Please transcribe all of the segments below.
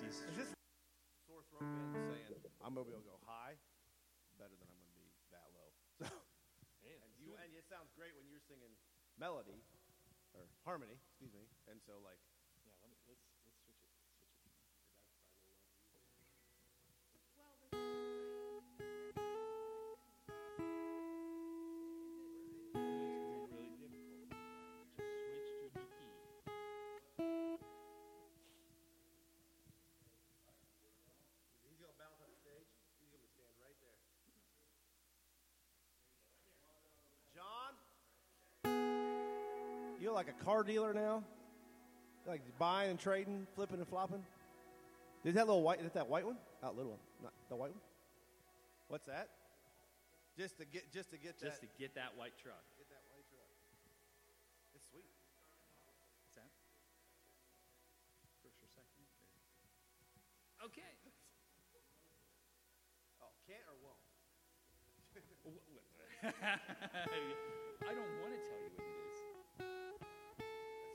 he's Is this sore throat band saying I'm gonna be able to go high better than I'm gonna be that low? So, and you and it sounds great when you're singing melody or harmony, excuse me. And so like like a car dealer now. Like buying and trading, flipping and flopping. Is that little white? Is that that white one? Not little one. Not the white one. What's that? Just to get, just to get that Just that, to get that white truck. get that white truck. It's sweet. What's that? First or second? Okay. Oh, can't or won't? I don't want to tell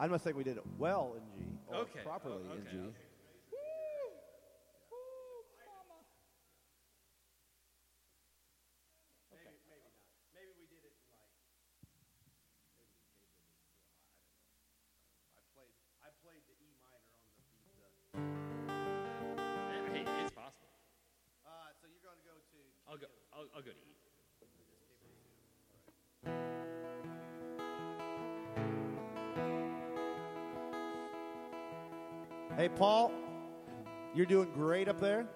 I must think we did it well in G. Or Okay. Properly Oh, in G. okay. Paul, you're doing great up there.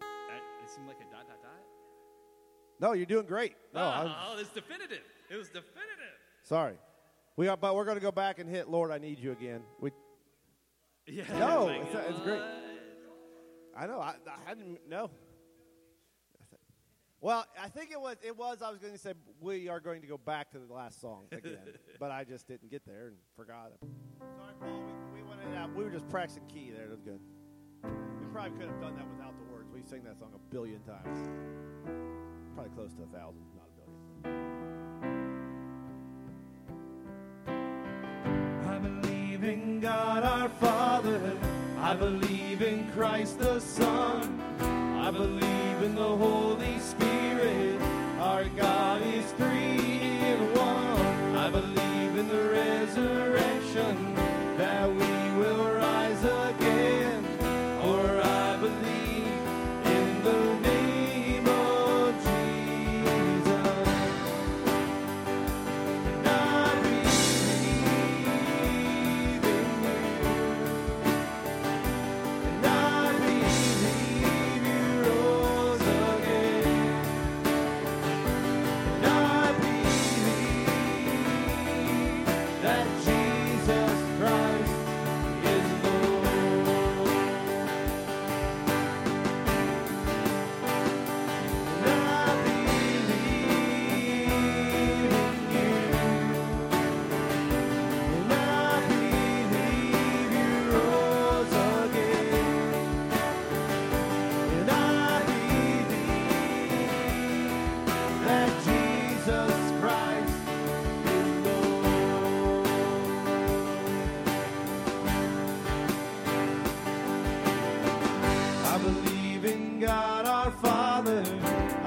That seemed like a dot dot dot. No, you're doing great. No, oh, I'm oh, it's definitive. It was definitive. sorry. We are, but we're going to go back and hit "Lord, I Need You" again. We, Yeah. No, like, it's- it's great. I know. I, I didn't know. Well, I think it was. It was. I was going to say we are going to go back to the last song again, but I just didn't get there and forgot it. Sorry, Paul. We, we went in out. We were just practicing key there. It was good. We probably could have done that without the words. We sing that song a billion times. Probably close to a thousand, not a billion. I believe in God our Father. I believe in Christ the Son. I believe in the Holy Spirit. Our God is three in one. I believe in the resurrection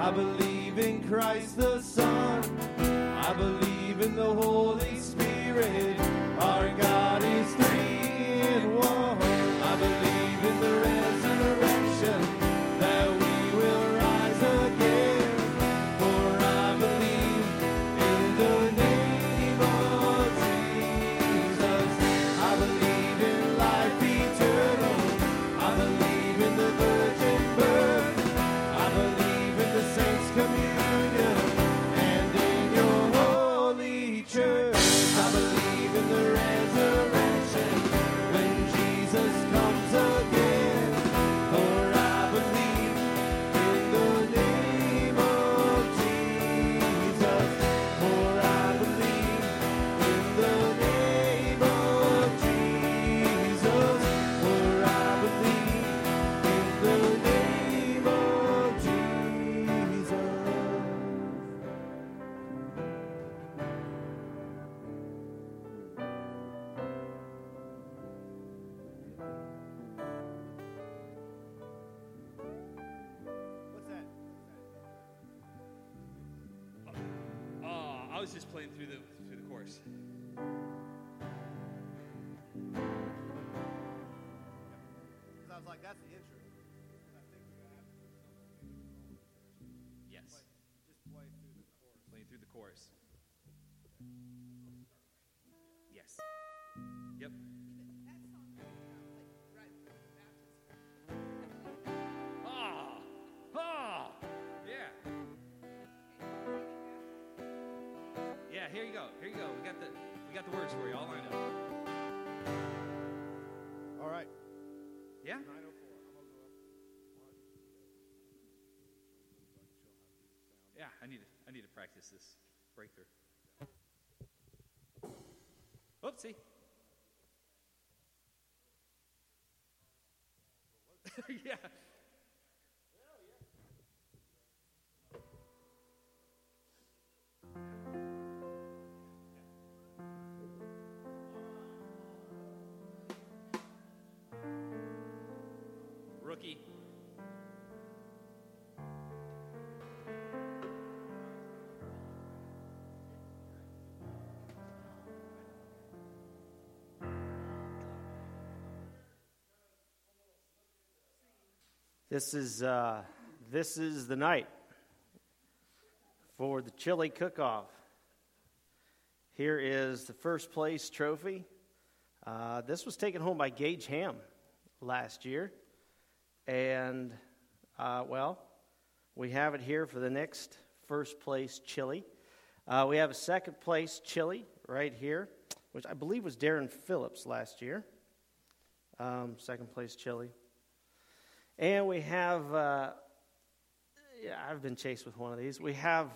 I believe in Christ was just playing through the through the chorus. Because I was like, that's the intro. I think we're gonna have to do something. Yes, Just play through the chorus. playing through the chorus. Yeah. Here you go. Here you go. We got the we got the words for you all lined up. All right. Yeah. I'm gonna go up. Yeah. I need to I need to practice this breakthrough. Oopsie. yeah. This is uh, this is the night for the chili cook-off. Here is the first place trophy. Uh, this was taken home by Gage Ham last year, and uh, well, we have it here for the next first place chili. Uh, we have a second place chili right here, which I believe was Darren Phillips last year. Um, second place chili. And we have, uh, yeah, I've been chased with one of these. We have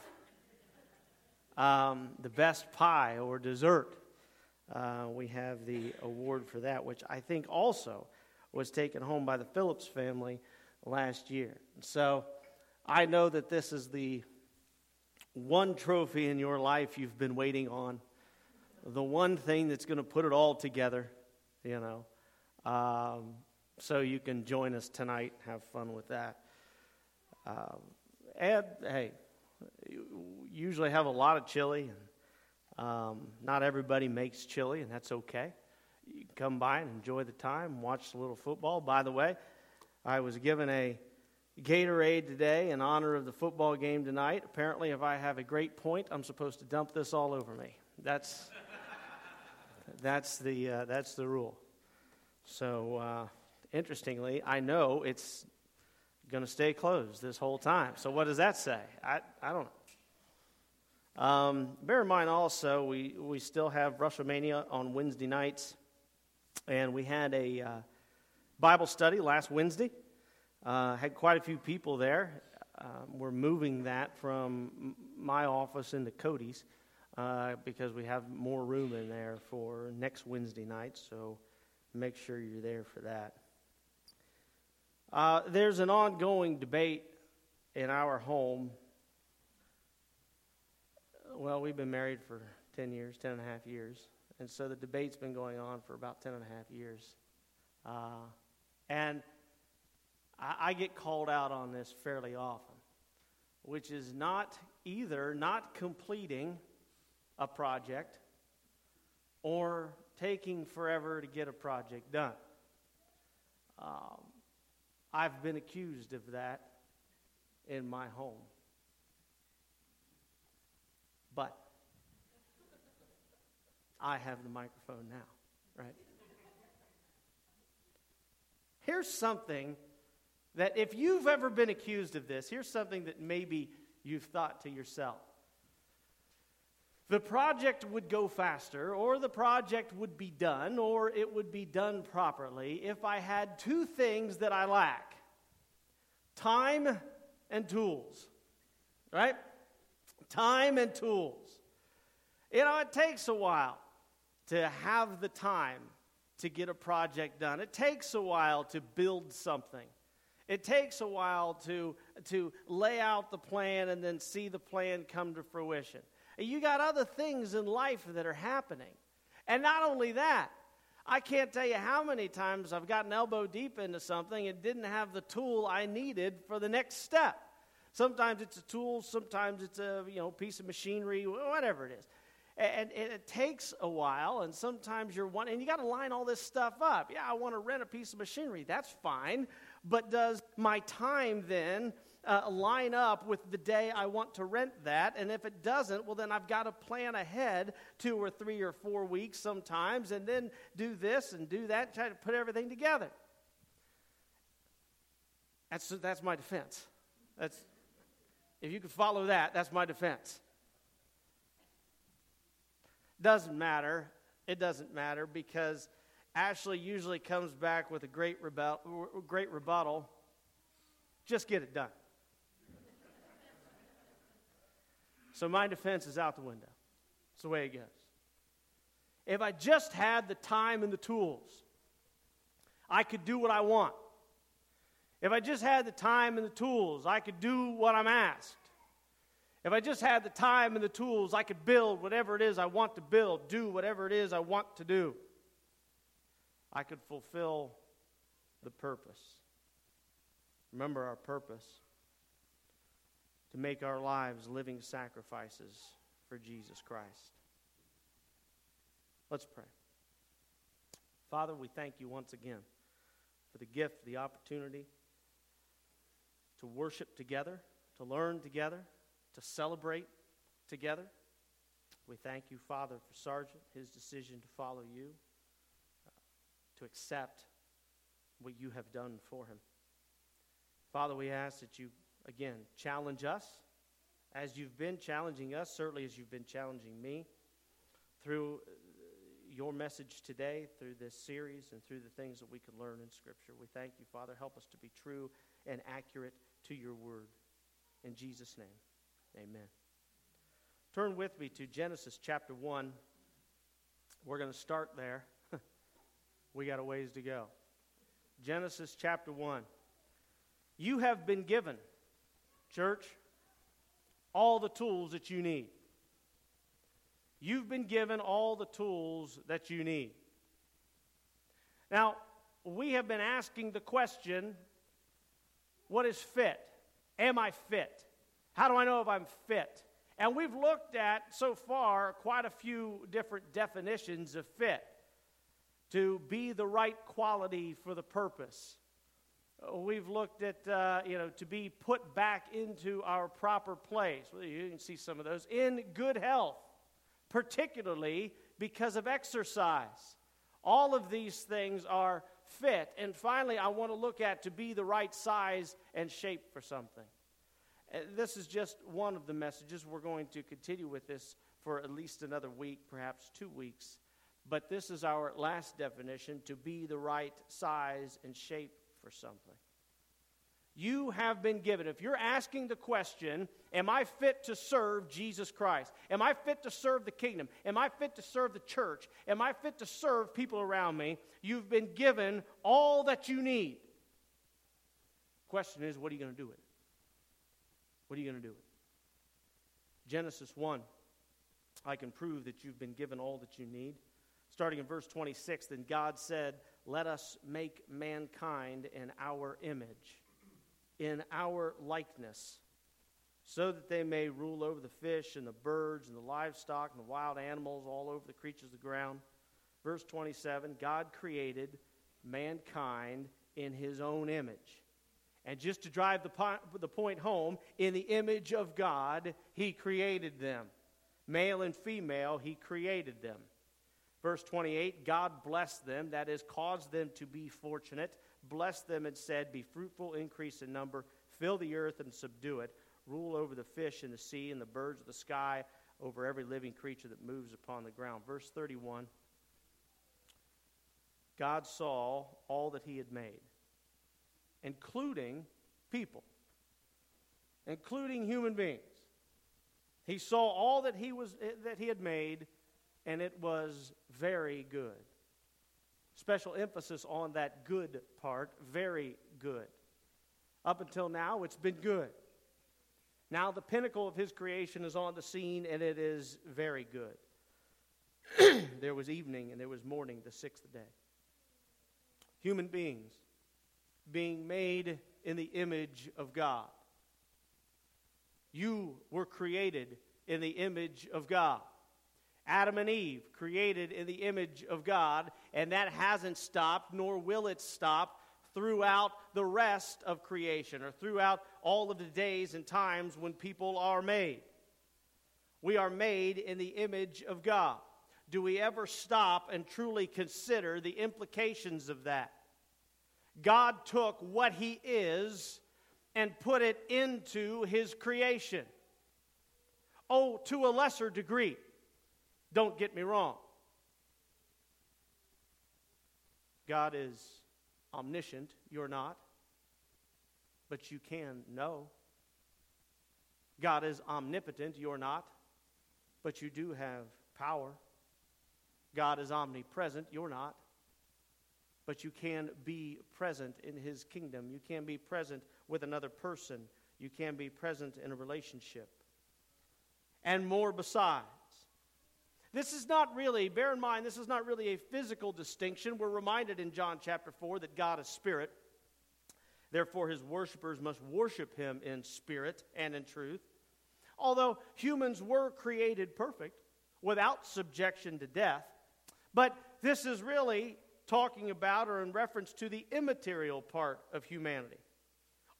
um, the best pie or dessert. Uh, we have the award for that, which I think also was taken home by the Phillips family last year. So I know that this is the one trophy in your life you've been waiting on, the one thing that's going to put it all together, you know. Um, so you can join us tonight, and have fun with that. Um, and hey, usually have a lot of chili, and um, not everybody makes chili, and that's okay. You can come by and enjoy the time, watch a little football. By the way, I was given a Gatorade today in honor of the football game tonight. Apparently, if I have a great point, I'm supposed to dump this all over me. That's that's the uh, that's the rule. So, uh, interestingly, I know it's going to stay closed this whole time. So, what does that say? I, I don't know. Um, bear in mind also, we, we still have WrestleMania on Wednesday nights, and we had a uh, Bible study last Wednesday. Uh, had quite a few people there. Um, we're moving that from my office into Cody's uh, because we have more room in there for next Wednesday night. So make sure you're there for that. Uh, there's an ongoing debate in our home. Well, we've been married for 10 years, 10 and a half years. And so the debate's been going on for about 10 and a half years. Uh, and I, I get called out on this fairly often, which is not either not completing a project or taking forever to get a project done. Um, I've been accused of that in my home. But I have the microphone now, right? Here's something that if you've ever been accused of this, here's something that maybe you've thought to yourself. The project would go faster, or the project would be done, or it would be done properly if I had two things that I lack time and tools. Right? Time and tools. You know, it takes a while to have the time to get a project done, it takes a while to build something. It takes a while to, to lay out the plan and then see the plan come to fruition. You got other things in life that are happening. And not only that, I can't tell you how many times I've gotten elbow deep into something and didn't have the tool I needed for the next step. Sometimes it's a tool, sometimes it's a you know piece of machinery, whatever it is. And, and it takes a while, and sometimes you're one, and you got to line all this stuff up. Yeah, I want to rent a piece of machinery. That's fine. But does my time then uh, line up with the day I want to rent that? And if it doesn't, well, then I've got to plan ahead two or three or four weeks sometimes, and then do this and do that, try to put everything together. That's, that's my defense. That's, if you could follow that, that's my defense. Doesn't matter. It doesn't matter because Ashley usually comes back with a great, great rebuttal. Just get it done. So my defense is out the window. It's the way it goes. If I just had the time and the tools, I could do what I want. If I just had the time and the tools, I could do what I'm asked. If I just had the time and the tools, I could build whatever it is I want to build, do whatever it is I want to do. I could fulfill the purpose. Remember our purpose to make our lives living sacrifices for Jesus Christ. Let's pray. Father, we thank you once again for the gift, the opportunity to worship together, to learn together, to celebrate together. We thank you, Father, for Sergeant, his decision to follow you uh, to accept what you have done for him. Father, we ask that you, again, challenge us as you've been challenging us, certainly as you've been challenging me through uh, your message today, through this series, and through the things that we can learn in Scripture. We thank you, Father. Help us to be true and accurate to your word. In Jesus' name, amen. Turn with me to Genesis chapter 1. We're going to start there we got a ways to go. Genesis chapter 1. You have been given, church, all the tools that you need. You've been given all the tools that you need. Now, we have been asking the question what is fit? Am I fit? How do I know if I'm fit? And we've looked at so far quite a few different definitions of fit to be the right quality for the purpose. We've looked at, uh, you know, to be put back into our proper place. Well, you can see some of those. In good health, particularly because of exercise. All of these things are fit. And finally, I want to look at to be the right size and shape for something. Uh, this is just one of the messages. We're going to continue with this for at least another week, perhaps two weeks. But this is our last definition to be the right size and shape for something. You have been given. If you're asking the question, Am I fit to serve Jesus Christ? Am I fit to serve the kingdom? Am I fit to serve the church? Am I fit to serve people around me? You've been given all that you need. Question is, what are you going to do with it? What are you going to do with it? Genesis 1. I can prove that you've been given all that you need starting in verse 26, then God said, Let us make mankind in our image, in our likeness, so that they may rule over the fish and the birds and the livestock and the wild animals, all over the creatures of the ground. Verse 27 God created mankind in his own image. And just to drive the, po- the point home, in the image of God, he created them. Male and female, he created them. Verse 28 God blessed them, that is, caused them to be fortunate, blessed them and said, Be fruitful, increase in number, fill the earth and subdue it, rule over the fish in the sea and the birds of the sky, over every living creature that moves upon the ground. Verse 31 God saw all that he had made, including people, including human beings. He saw all that he, was, eh, that he had made, and it was very good. Special emphasis on that good part, very good. Up until now, it's been good. Now, the pinnacle of his creation is on the scene, and it is very good. there was evening and there was morning, the sixth day. Human beings being made in the image of God. You were created in the image of God. Adam and Eve created in the image of God, and that hasn't stopped, nor will it stop throughout the rest of creation or throughout all of the days and times when people are made. We are made in the image of God. Do we ever stop and truly consider the implications of that? God took what He is and put it into His creation. Oh, to a lesser degree. Don't get me wrong. God is omniscient. You're not. But you can know. God is omnipotent. You're not. But you do have power. God is omnipresent. You're not. But you can be present in His kingdom. You can be present with another person. You can be present in a relationship. And more besides. This is not really, bear in mind, this is not really a physical distinction. We're reminded in John chapter 4 that God is spirit. Therefore, his worshippers must worship him in spirit and in truth. Although humans were created perfect without subjection to death, but this is really talking about or in reference to the immaterial part of humanity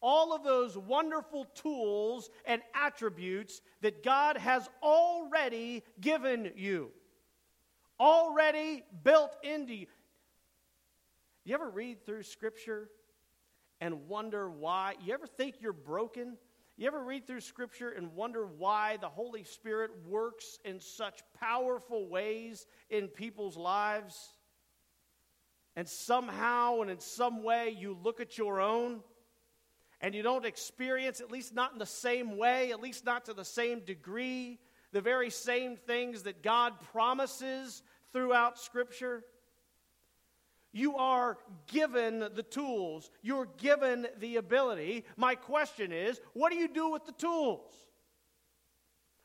all of those wonderful tools and attributes that God has already given you, already built into you. You ever read through Scripture and wonder why? You ever think you're broken? You ever read through Scripture and wonder why the Holy Spirit works in such powerful ways in people's lives? And somehow and in some way you look at your own and you don't experience, at least not in the same way, at least not to the same degree, the very same things that God promises throughout Scripture. You are given the tools, you're given the ability. My question is what do you do with the tools?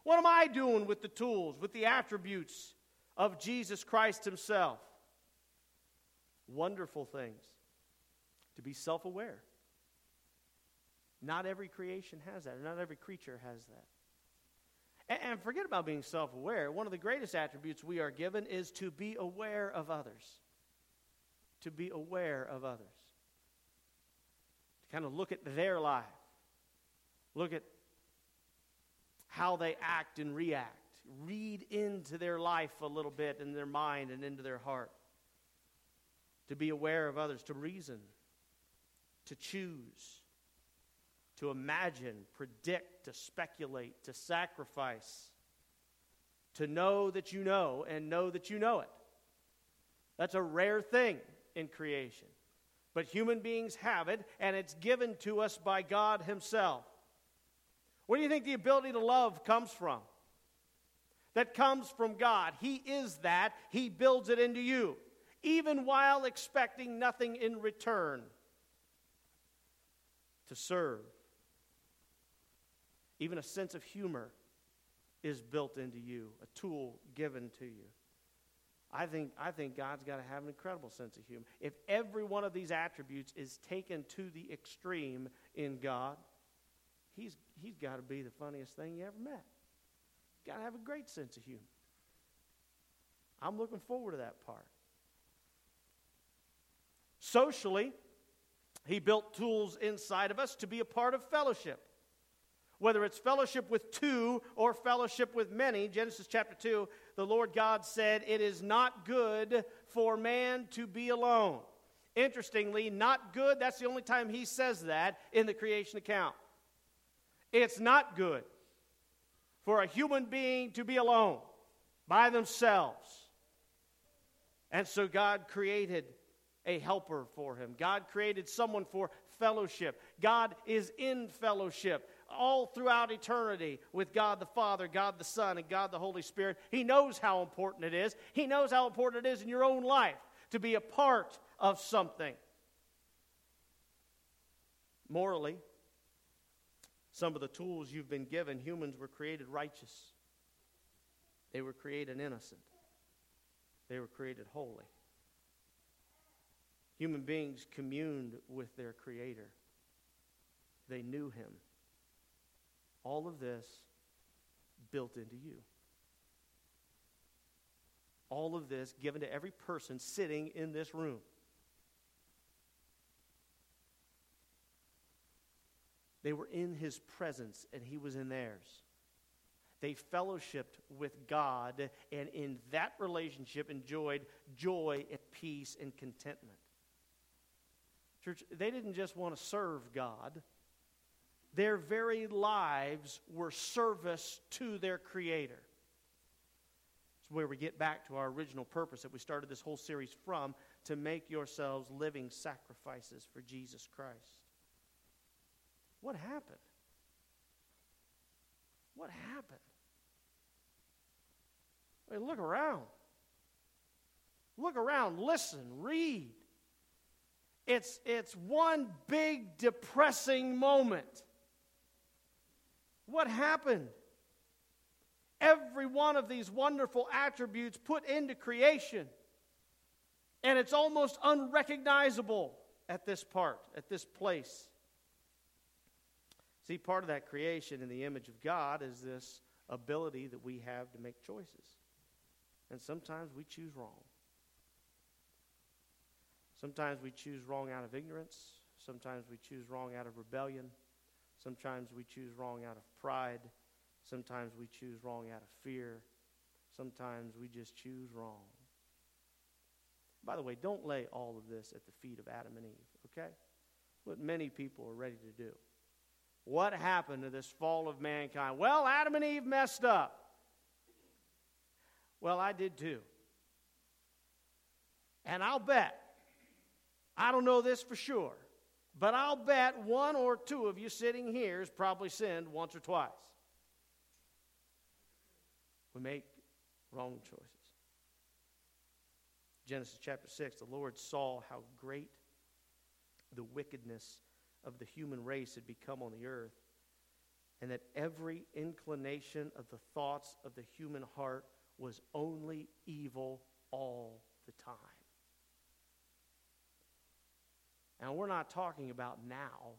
What am I doing with the tools, with the attributes of Jesus Christ Himself? Wonderful things. To be self aware not every creation has that, or not every creature has that. And, and forget about being self aware. One of the greatest attributes we are given is to be aware of others. To be aware of others. To kind of look at their life, look at how they act and react, read into their life a little bit, in their mind and into their heart. To be aware of others, to reason, to choose to imagine, predict, to speculate, to sacrifice, to know that you know and know that you know it. That's a rare thing in creation. But human beings have it, and it's given to us by God Himself. Where do you think the ability to love comes from? That comes from God. He is that, He builds it into you, even while expecting nothing in return to serve even a sense of humor is built into you, a tool given to you. I think, I think God's got to have an incredible sense of humor. If every one of these attributes is taken to the extreme in God, he's, he's got to be the funniest thing you ever met. Got to have a great sense of humor. I'm looking forward to that part. Socially, he built tools inside of us to be a part of fellowship. Whether it's fellowship with two or fellowship with many, Genesis chapter 2, the Lord God said, It is not good for man to be alone. Interestingly, not good, that's the only time he says that in the creation account. It's not good for a human being to be alone by themselves. And so God created a helper for him. God created someone for fellowship. God is in fellowship all throughout eternity with God the Father, God the Son, and God the Holy Spirit. He knows how important it is. He knows how important it is in your own life to be a part of something. Morally, some of the tools you've been given, humans were created righteous, they were created innocent, they were created holy. Human beings communed with their Creator. They knew Him. All of this built into you. All of this given to every person sitting in this room. They were in His presence and He was in theirs. They fellowshipped with God and in that relationship enjoyed joy and peace and contentment. Church, they didn't just want to serve God, their very lives were service to their Creator. It's where we get back to our original purpose that we started this whole series from to make yourselves living sacrifices for Jesus Christ. What happened? What happened? I mean, look around. Look around, listen, read. It's, it's one big depressing moment. What happened? Every one of these wonderful attributes put into creation, and it's almost unrecognizable at this part, at this place. See, part of that creation in the image of God is this ability that we have to make choices. And sometimes we choose wrong. Sometimes we choose wrong out of ignorance. Sometimes we choose wrong out of rebellion. Sometimes we choose wrong out of pride. Sometimes we choose wrong out of fear. Sometimes we just choose wrong. By the way, don't lay all of this at the feet of Adam and Eve, okay? What many people are ready to do. What happened to this fall of mankind? Well, Adam and Eve messed up. Well, I did too. And I'll bet I don't know this for sure, but I'll bet one or two of you sitting here has probably sinned once or twice. We make wrong choices. Genesis chapter 6, the Lord saw how great the wickedness of the human race had become on the earth, and that every inclination of the thoughts of the human heart was only evil all the time. And we're not talking about now,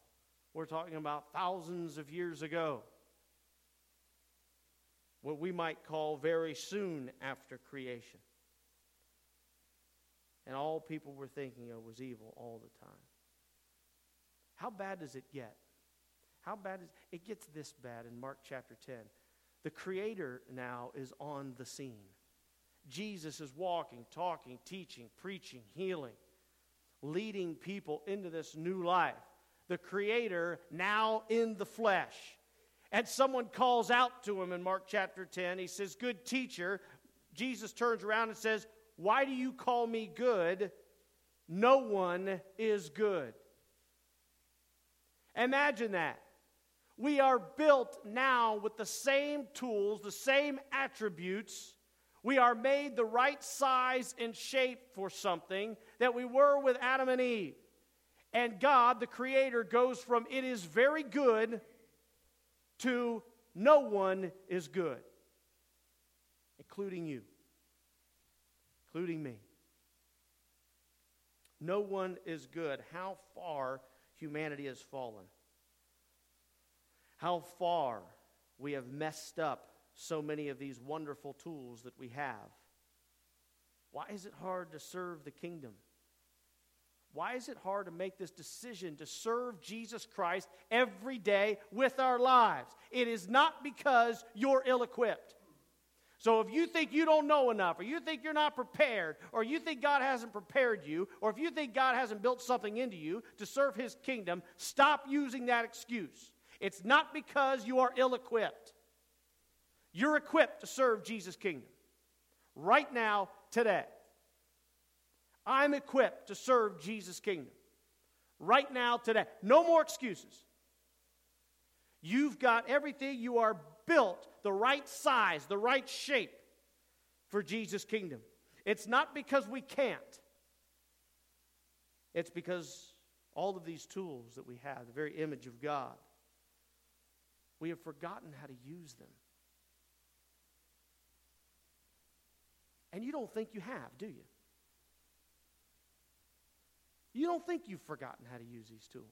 we're talking about thousands of years ago. What we might call very soon after creation. And all people were thinking of was evil all the time. How bad does it get? How bad is it gets this bad in Mark chapter 10. The creator now is on the scene. Jesus is walking, talking, teaching, preaching, healing leading people into this new life. The Creator now in the flesh. And someone calls out to him in Mark chapter 10. He says, Good teacher. Jesus turns around and says, Why do you call me good? No one is good. Imagine that. We are built now with the same tools, the same attributes we are made the right size and shape for something that we were with Adam and Eve. And God, the Creator, goes from it is very good to no one is good, including you, including me. No one is good. How far humanity has fallen. how far we have messed up so many of these wonderful tools that we have. Why is it hard to serve the kingdom? Why is it hard to make this decision to serve Jesus Christ every day with our lives? It is not because you're ill equipped. So if you think you don't know enough, or you think you're not prepared, or you think God hasn't prepared you, or if you think God hasn't built something into you to serve His kingdom, stop using that excuse. It's not because you are ill equipped. You're equipped to serve Jesus' kingdom right now, today. I'm equipped to serve Jesus' kingdom right now, today. No more excuses. You've got everything. You are built the right size, the right shape for Jesus' kingdom. It's not because we can't, it's because all of these tools that we have, the very image of God, we have forgotten how to use them. And you don't think you have, do you? You don't think you've forgotten how to use these tools.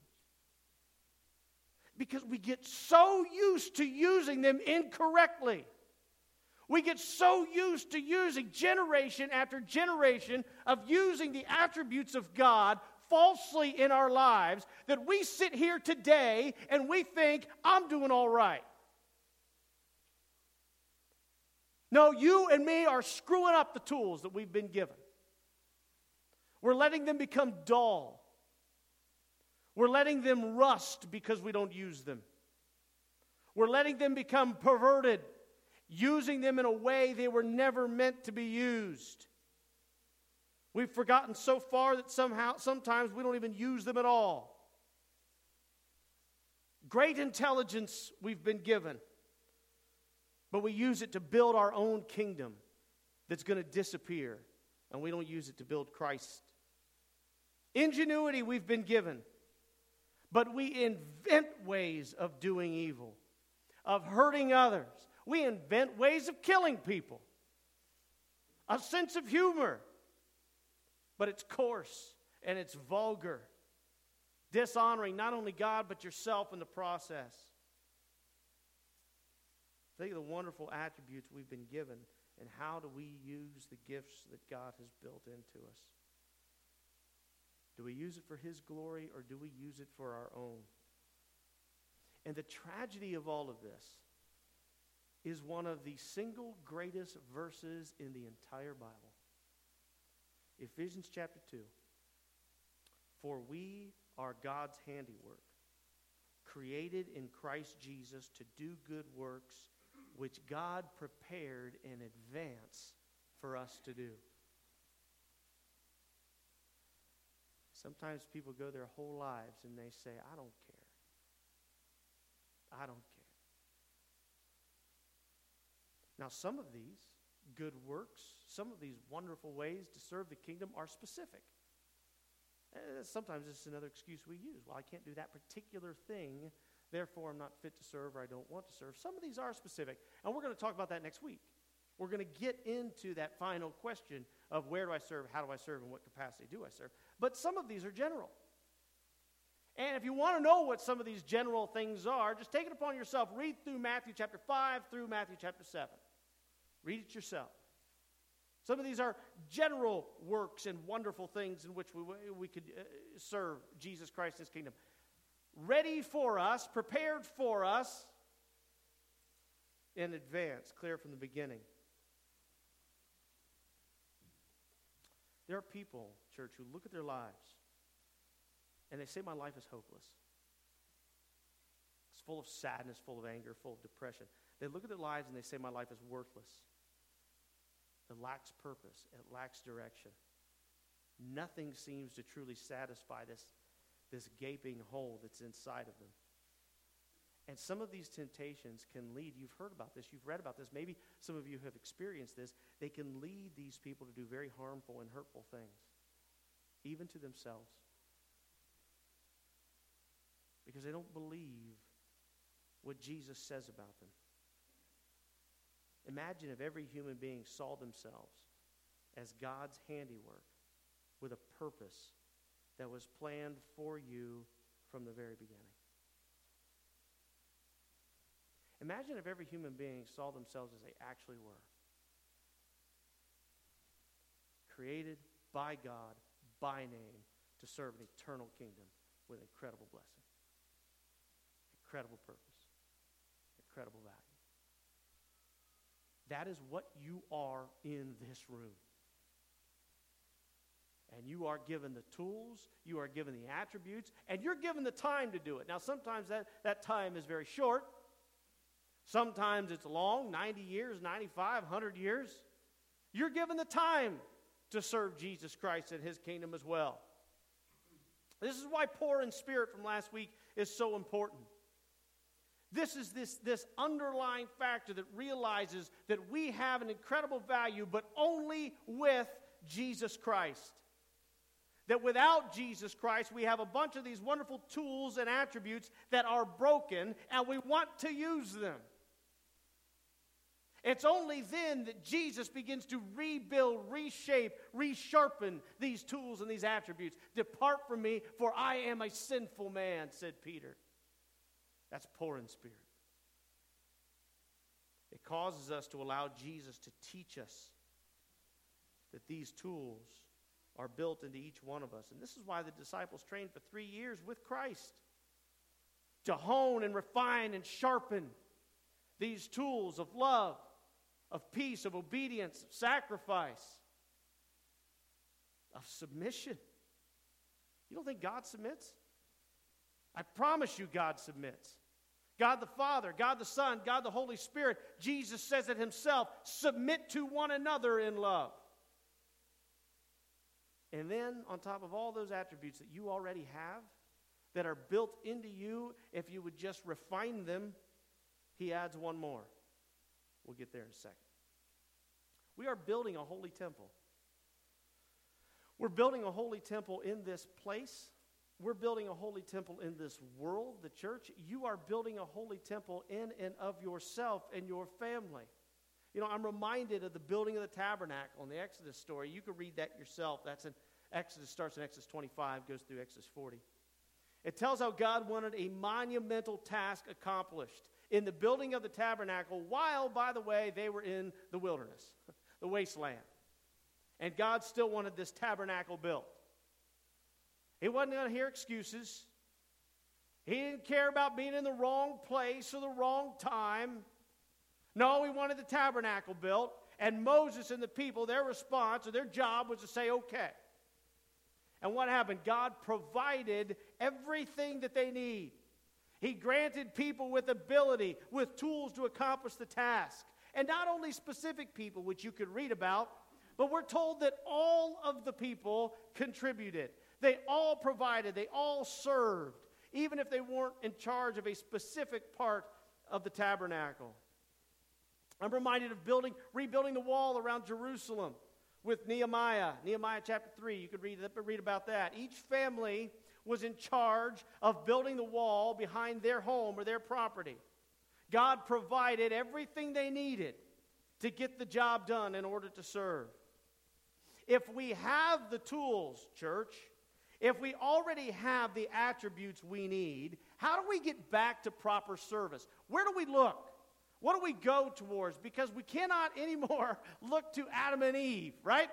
Because we get so used to using them incorrectly. We get so used to using generation after generation of using the attributes of God falsely in our lives that we sit here today and we think, I'm doing all right. No, you and me are screwing up the tools that we've been given. We're letting them become dull. We're letting them rust because we don't use them. We're letting them become perverted, using them in a way they were never meant to be used. We've forgotten so far that somehow sometimes we don't even use them at all. Great intelligence we've been given, but we use it to build our own kingdom that's going to disappear, and we don't use it to build Christ Ingenuity we've been given, but we invent ways of doing evil, of hurting others. We invent ways of killing people. A sense of humor, but it's coarse and it's vulgar, dishonoring not only God but yourself in the process. Think of the wonderful attributes we've been given, and how do we use the gifts that God has built into us? Do we use it for His glory or do we use it for our own? And the tragedy of all of this is one of the single greatest verses in the entire Bible. Ephesians chapter 2. For we are God's handiwork, created in Christ Jesus to do good works, which God prepared in advance for us to do. Sometimes people go their whole lives and they say, I don't care. I don't care. Now, some of these good works, some of these wonderful ways to serve the kingdom are specific. Sometimes it's another excuse we use. Well, I can't do that particular thing, therefore I'm not fit to serve or I don't want to serve. Some of these are specific, and we're going to talk about that next week. We're going to get into that final question of where do I serve, how do I serve, and what capacity do I serve. But some of these are general. And if you want to know what some of these general things are, just take it upon yourself. Read through Matthew chapter 5 through Matthew chapter 7. Read it yourself. Some of these are general works and wonderful things in which we, we could uh, serve Jesus Christ, His kingdom. Ready for us, prepared for us in advance, clear from the beginning. There are people, church, who look at their lives and they say, My life is hopeless. It's full of sadness, full of anger, full of depression. They look at their lives and they say, My life is worthless. It lacks purpose, it lacks direction. Nothing seems to truly satisfy this, this gaping hole that's inside of them. And some of these temptations can lead, you've heard about this, you've read about this, maybe some of you have experienced this. They can lead these people to do very harmful and hurtful things, even to themselves. Because they don't believe what Jesus says about them. Imagine if every human being saw themselves as God's handiwork with a purpose that was planned for you from the very beginning. Imagine if every human being saw themselves as they actually were. Created by God, by name, to serve an eternal kingdom with incredible blessing, incredible purpose, incredible value. That is what you are in this room. And you are given the tools, you are given the attributes, and you're given the time to do it. Now, sometimes that, that time is very short. Sometimes it's long 90 years, 95, 100 years. You're given the time to serve Jesus Christ and his kingdom as well. This is why poor in spirit from last week is so important. This is this, this underlying factor that realizes that we have an incredible value, but only with Jesus Christ. That without Jesus Christ, we have a bunch of these wonderful tools and attributes that are broken, and we want to use them. It's only then that Jesus begins to rebuild, reshape, resharpen these tools and these attributes. Depart from me, for I am a sinful man, said Peter. That's poor in spirit. It causes us to allow Jesus to teach us that these tools are built into each one of us. And this is why the disciples trained for three years with Christ to hone and refine and sharpen these tools of love, of peace, of obedience, of sacrifice, of submission. You don't think God submits? I promise you, God submits. God the Father, God the Son, God the Holy Spirit, Jesus says it himself submit to one another in love. And then, on top of all those attributes that you already have, that are built into you, if you would just refine them, he adds one more. We'll get there in a second. We are building a holy temple. We're building a holy temple in this place. We're building a holy temple in this world, the church. You are building a holy temple in and of yourself and your family. You know, I'm reminded of the building of the tabernacle in the Exodus story. You can read that yourself. That's in Exodus, starts in Exodus 25, goes through Exodus 40. It tells how God wanted a monumental task accomplished in the building of the tabernacle, while, by the way, they were in the wilderness, the wasteland. And God still wanted this tabernacle built. He wasn't going to hear excuses. He didn't care about being in the wrong place or the wrong time. No, he wanted the tabernacle built, and Moses and the people, their response or their job was to say, okay. And what happened? God provided everything that they need. He granted people with ability, with tools to accomplish the task. And not only specific people, which you could read about, but we're told that all of the people contributed. They all provided, they all served, even if they weren't in charge of a specific part of the tabernacle. I'm reminded of building, rebuilding the wall around Jerusalem with Nehemiah. Nehemiah chapter 3, you could read, read about that. Each family was in charge of building the wall behind their home or their property. God provided everything they needed to get the job done in order to serve. If we have the tools, church, if we already have the attributes we need, how do we get back to proper service? Where do we look? What do we go towards? Because we cannot anymore look to Adam and Eve, right?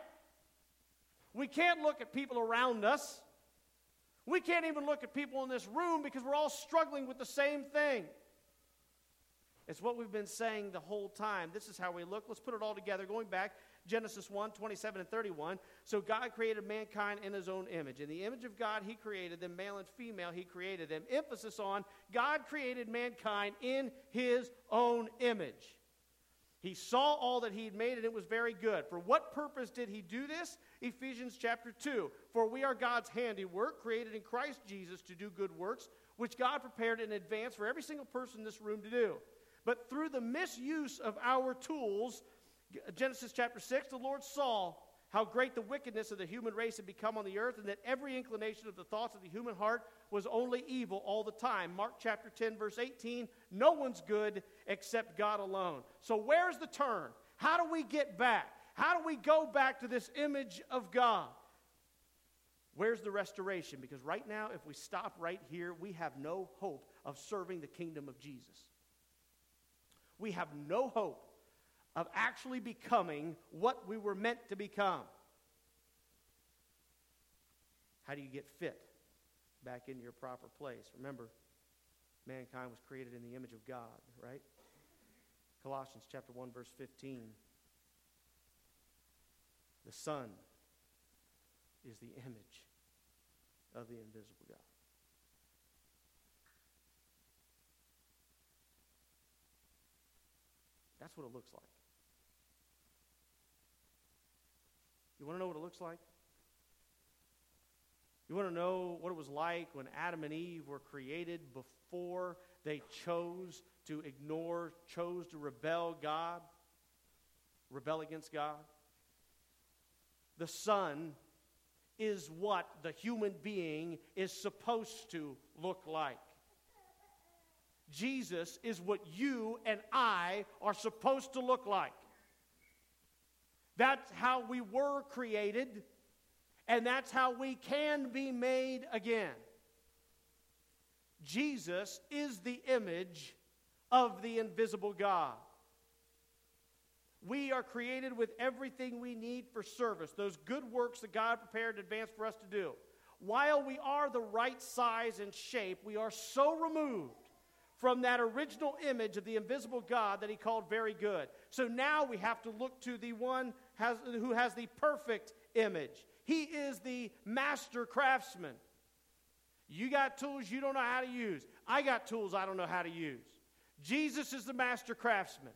We can't look at people around us. We can't even look at people in this room because we're all struggling with the same thing. It's what we've been saying the whole time. This is how we look. Let's put it all together. Going back, Genesis 1 27 and 31. So God created mankind in his own image. In the image of God, he created them, male and female, he created them. Emphasis on God created mankind in his own image. He saw all that he had made, and it was very good. For what purpose did he do this? Ephesians chapter 2. For we are God's handiwork, created in Christ Jesus to do good works, which God prepared in advance for every single person in this room to do. But through the misuse of our tools, Genesis chapter 6, the Lord saw how great the wickedness of the human race had become on the earth, and that every inclination of the thoughts of the human heart was only evil all the time. Mark chapter 10, verse 18 no one's good except God alone. So, where's the turn? How do we get back? How do we go back to this image of God? Where's the restoration? Because right now, if we stop right here, we have no hope of serving the kingdom of Jesus. we have no hope of actually becoming what we were meant to become. How do you get fit back into your proper place? Remember, mankind was created in the image of God, right? Colossians chapter 1 verse 15. The Son is the image of the invisible God. That's what it looks like. You want to know what it looks like? You want to know what it was like when Adam and Eve were created before they chose to ignore, chose to rebel God, rebel against God? The Son is what the human being is supposed to look like. Jesus is what you and I are supposed to look like. That's how we were created, and that's how we can be made again. Jesus is the image of the invisible God. We are created with everything we need for service, those good works that God prepared in advance for us to do. While we are the right size and shape, we are so removed from that original image of the invisible God that he called very good. So now we have to look to the one has, who has the perfect image. He is the master craftsman. You got tools you don't know how to use. I got tools I don't know how to use. Jesus is the master craftsman.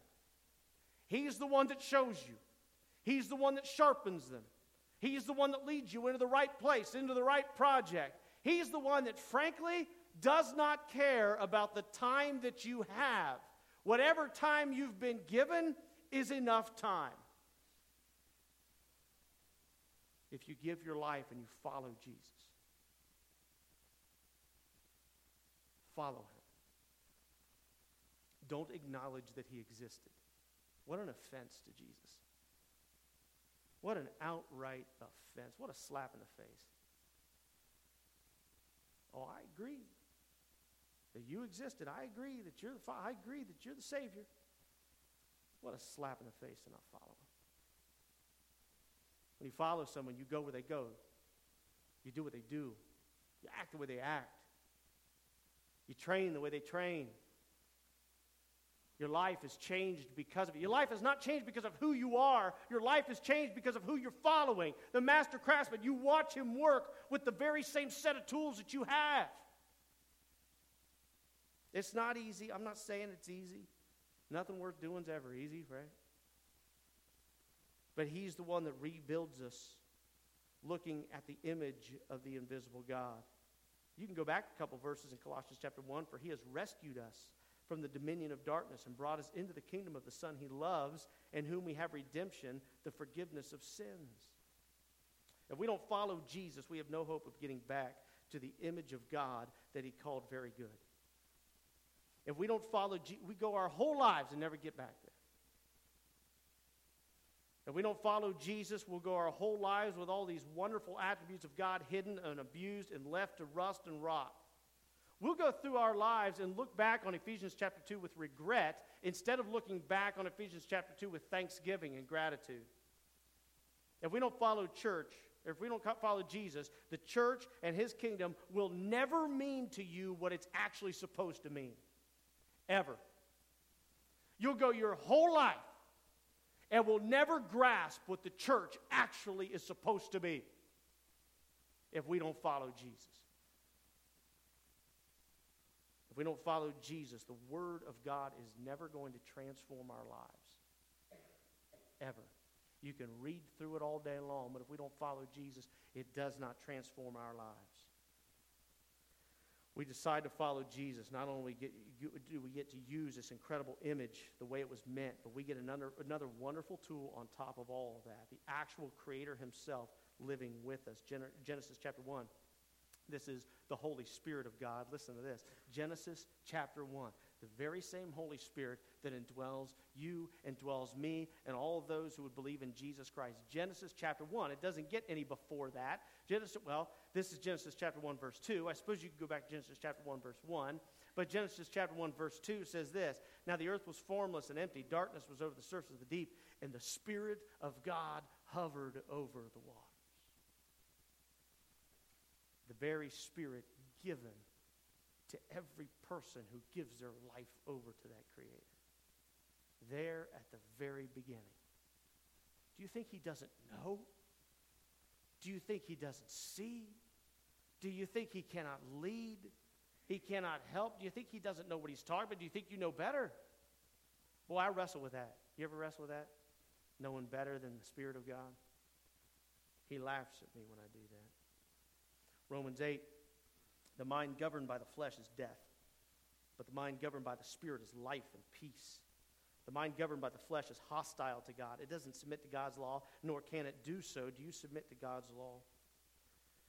He's the one that shows you, He's the one that sharpens them. He's the one that leads you into the right place, into the right project. He's the one that, frankly, does not care about the time that you have. Whatever time you've been given is enough time. If you give your life and you follow Jesus, follow him. Don't acknowledge that he existed. What an offense to Jesus. What an outright offense. What a slap in the face. Oh, I agree that you existed. I agree that you're the. I agree that you're the Savior. What a slap in the face to not follow him. When you follow someone, you go where they go. You do what they do. You act the way they act. You train the way they train. Your life is changed because of it. Your life is not changed because of who you are. Your life is changed because of who you're following. The master craftsman, you watch him work with the very same set of tools that you have. It's not easy. I'm not saying it's easy. Nothing worth doing is ever easy, right? But he's the one that rebuilds us looking at the image of the invisible God. You can go back a couple verses in Colossians chapter 1 for he has rescued us from the dominion of darkness and brought us into the kingdom of the Son he loves, in whom we have redemption, the forgiveness of sins. If we don't follow Jesus, we have no hope of getting back to the image of God that he called very good. If we don't follow, Je- we go our whole lives and never get back there. If we don't follow Jesus, we'll go our whole lives with all these wonderful attributes of God hidden and abused and left to rust and rot. We'll go through our lives and look back on Ephesians chapter 2 with regret instead of looking back on Ephesians chapter 2 with thanksgiving and gratitude. If we don't follow church, if we don't follow Jesus, the church and his kingdom will never mean to you what it's actually supposed to mean. Ever. You'll go your whole life and will never grasp what the church actually is supposed to be if we don't follow Jesus. If we don't follow Jesus, the Word of God is never going to transform our lives. Ever. You can read through it all day long, but if we don't follow Jesus, it does not transform our lives. We decide to follow Jesus. Not only get, do we get to use this incredible image the way it was meant, but we get another, another wonderful tool on top of all of that the actual Creator Himself living with us. Genesis chapter 1. This is the Holy Spirit of God. Listen to this Genesis chapter 1. The very same Holy Spirit that indwells you, indwells me, and all of those who would believe in Jesus Christ. Genesis chapter 1. It doesn't get any before that. Genesis, well, this is Genesis chapter 1, verse 2. I suppose you could go back to Genesis chapter 1, verse 1. But Genesis chapter 1, verse 2 says this Now the earth was formless and empty, darkness was over the surface of the deep, and the Spirit of God hovered over the waters. The very Spirit given to every person who gives their life over to that Creator. There at the very beginning. Do you think He doesn't know? Do you think He doesn't see? Do you think He cannot lead? He cannot help? Do you think He doesn't know what He's talking about? Do you think you know better? Boy, I wrestle with that. You ever wrestle with that? Knowing better than the Spirit of God? He laughs at me when I do that. Romans 8 the mind governed by the flesh is death, but the mind governed by the Spirit is life and peace. The mind governed by the flesh is hostile to God. It doesn't submit to God's law, nor can it do so. Do you submit to God's law?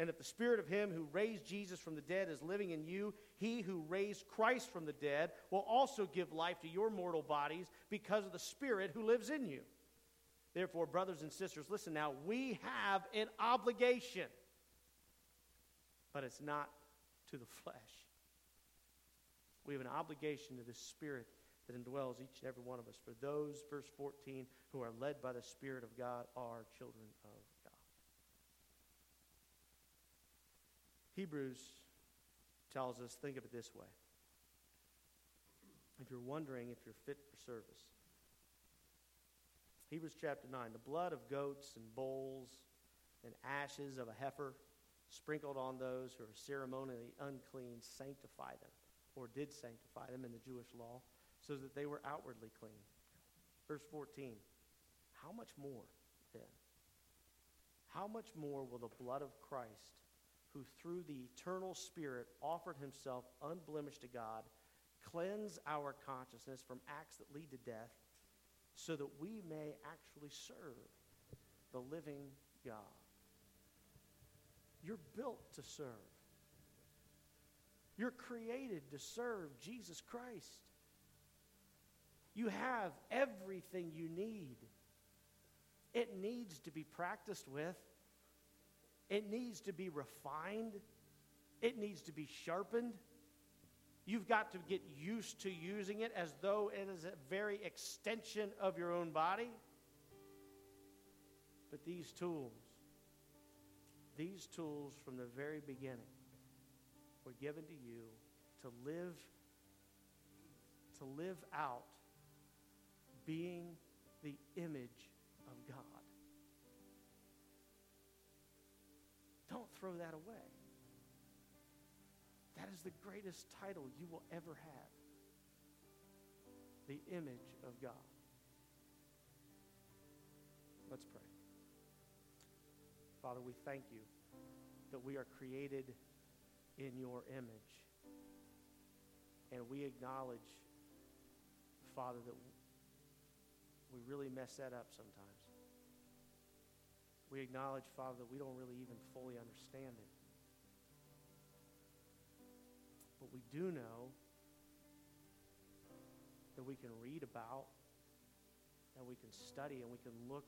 And if the Spirit of Him who raised Jesus from the dead is living in you, He who raised Christ from the dead will also give life to your mortal bodies because of the Spirit who lives in you. Therefore, brothers and sisters, listen now, we have an obligation, but it's not to the flesh. We have an obligation to the Spirit that indwells each and every one of us. For those, verse 14, who are led by the Spirit of God are children of God. Hebrews tells us think of it this way. If you're wondering if you're fit for service, Hebrews chapter 9 the blood of goats and bulls and ashes of a heifer sprinkled on those who are ceremonially unclean sanctify them, or did sanctify them in the Jewish law so that they were outwardly clean. Verse 14 How much more then? How much more will the blood of Christ, who through the eternal Spirit offered himself unblemished to God, cleanse our consciousness from acts that lead to death, so that we may actually serve the living God? You're built to serve. You're created to serve Jesus Christ. You have everything you need. It needs to be practiced with, it needs to be refined, it needs to be sharpened. You've got to get used to using it as though it is a very extension of your own body. But these tools, these tools from the very beginning were given to you to live to live out being the image Don't throw that away. That is the greatest title you will ever have the image of God. Let's pray. Father, we thank you that we are created in your image. And we acknowledge, Father, that we really mess that up sometimes. We acknowledge, Father, that we don't really even fully understand it. But we do know that we can read about, that we can study, and we can look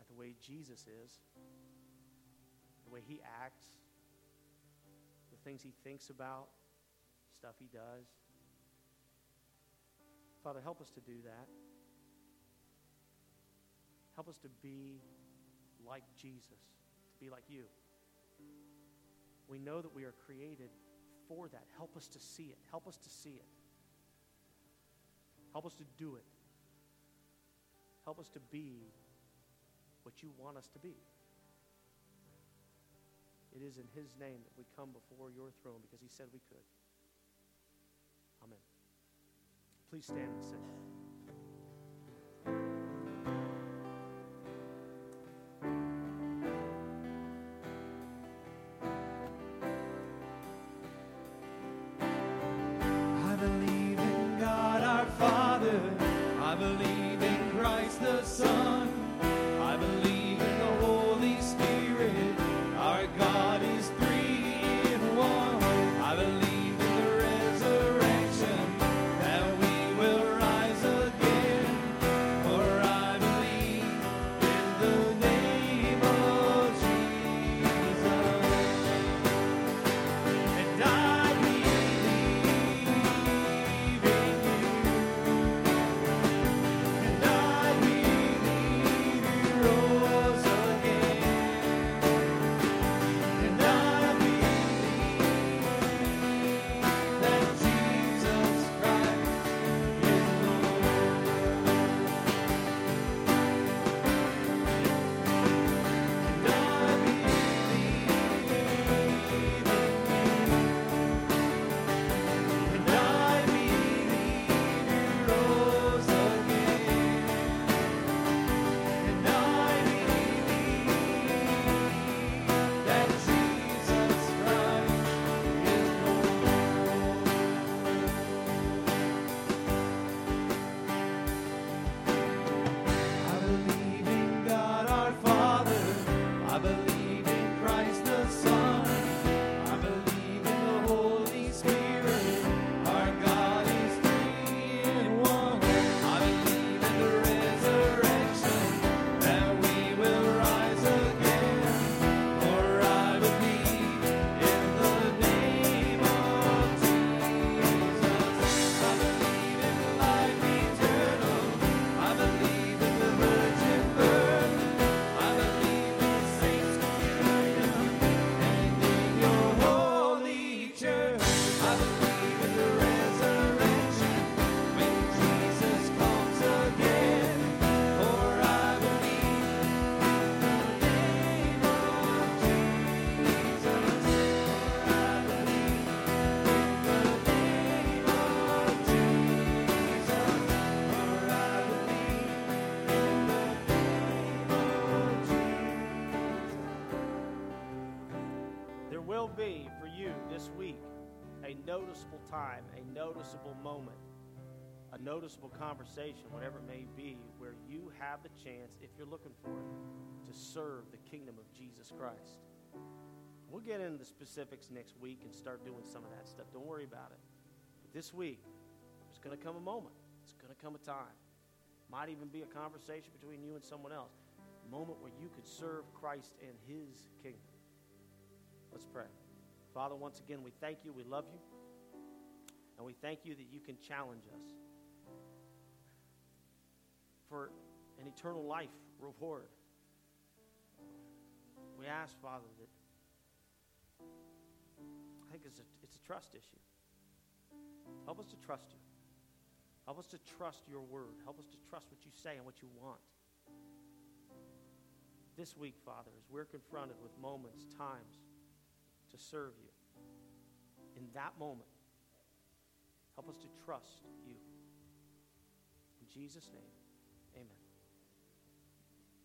at the way Jesus is, the way he acts, the things he thinks about, stuff he does. Father, help us to do that. Help us to be like Jesus, to be like you. We know that we are created for that. Help us to see it. Help us to see it. Help us to do it. Help us to be what you want us to be. It is in His name that we come before your throne because He said we could. Amen. Please stand and sing. A noticeable time, a noticeable moment, a noticeable conversation, whatever it may be, where you have the chance, if you're looking for it, to serve the kingdom of Jesus Christ. We'll get into the specifics next week and start doing some of that stuff. Don't worry about it. But this week, there's going to come a moment. It's going to come a time. Might even be a conversation between you and someone else. A moment where you could serve Christ and his kingdom. Let's pray. Father, once again, we thank you. We love you. And we thank you that you can challenge us for an eternal life reward. We ask, Father, that I think it's a, it's a trust issue. Help us to trust you. Help us to trust your word. Help us to trust what you say and what you want. This week, Father, as we're confronted with moments, times to serve you, in that moment, help us to trust you. In Jesus' name.